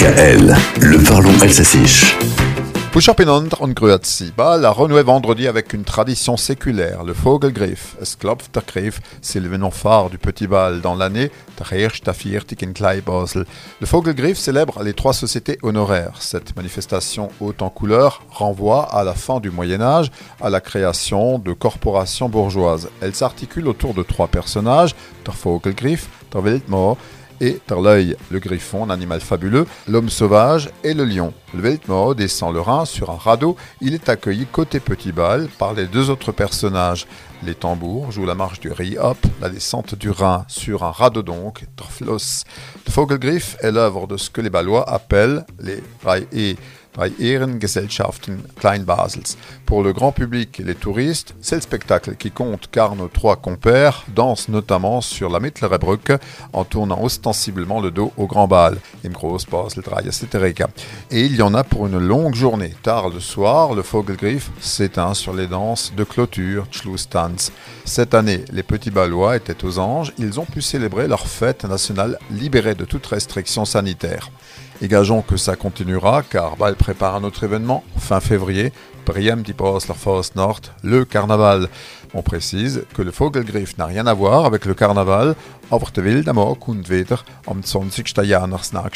DKL, le parlons alsacien. Puscherpinant und Grüezi. Ball a renoué vendredi avec une tradition séculaire, le Vogelgriff. Es klopft der Griff, c'est l'événement phare du petit bal dans l'année. Le Vogelgriff célèbre les trois sociétés honoraires. Cette manifestation haute en couleur renvoie à la fin du Moyen-Âge, à la création de corporations bourgeoises. Elle s'articule autour de trois personnages, der Vogelgriff, der Wildmoor et l'œil, le griffon, un animal fabuleux, l'homme sauvage et le lion. Le Weltmore descend le Rhin sur un radeau. Il est accueilli côté Petit Bal par les deux autres personnages. Les tambours jouent la marche du Rie-Hop, la descente du Rhin sur un radeau donc, Drfloss. Le Vogelgriff est l'œuvre de ce que les Balois appellent les et bei Ehrengesellschaften Kleinbasels. Pour le grand public et les touristes, c'est le spectacle qui compte car nos trois compères dansent notamment sur la Mittlerer en tournant ostensiblement le dos au grand bal, im etc. Et il y en a pour une longue journée. Tard le soir, le Vogelgriff s'éteint sur les danses de clôture, Schlusstanz. Cette année, les petits Balois étaient aux anges, ils ont pu célébrer leur fête nationale libérée de toute restriction sanitaire. Et gageons que ça continuera car Bâle prépare un autre événement fin février, Briem die Faust Nord, le carnaval. On précise que le Vogelgriff n'a rien à voir avec le carnaval, und am 20. Januarsnag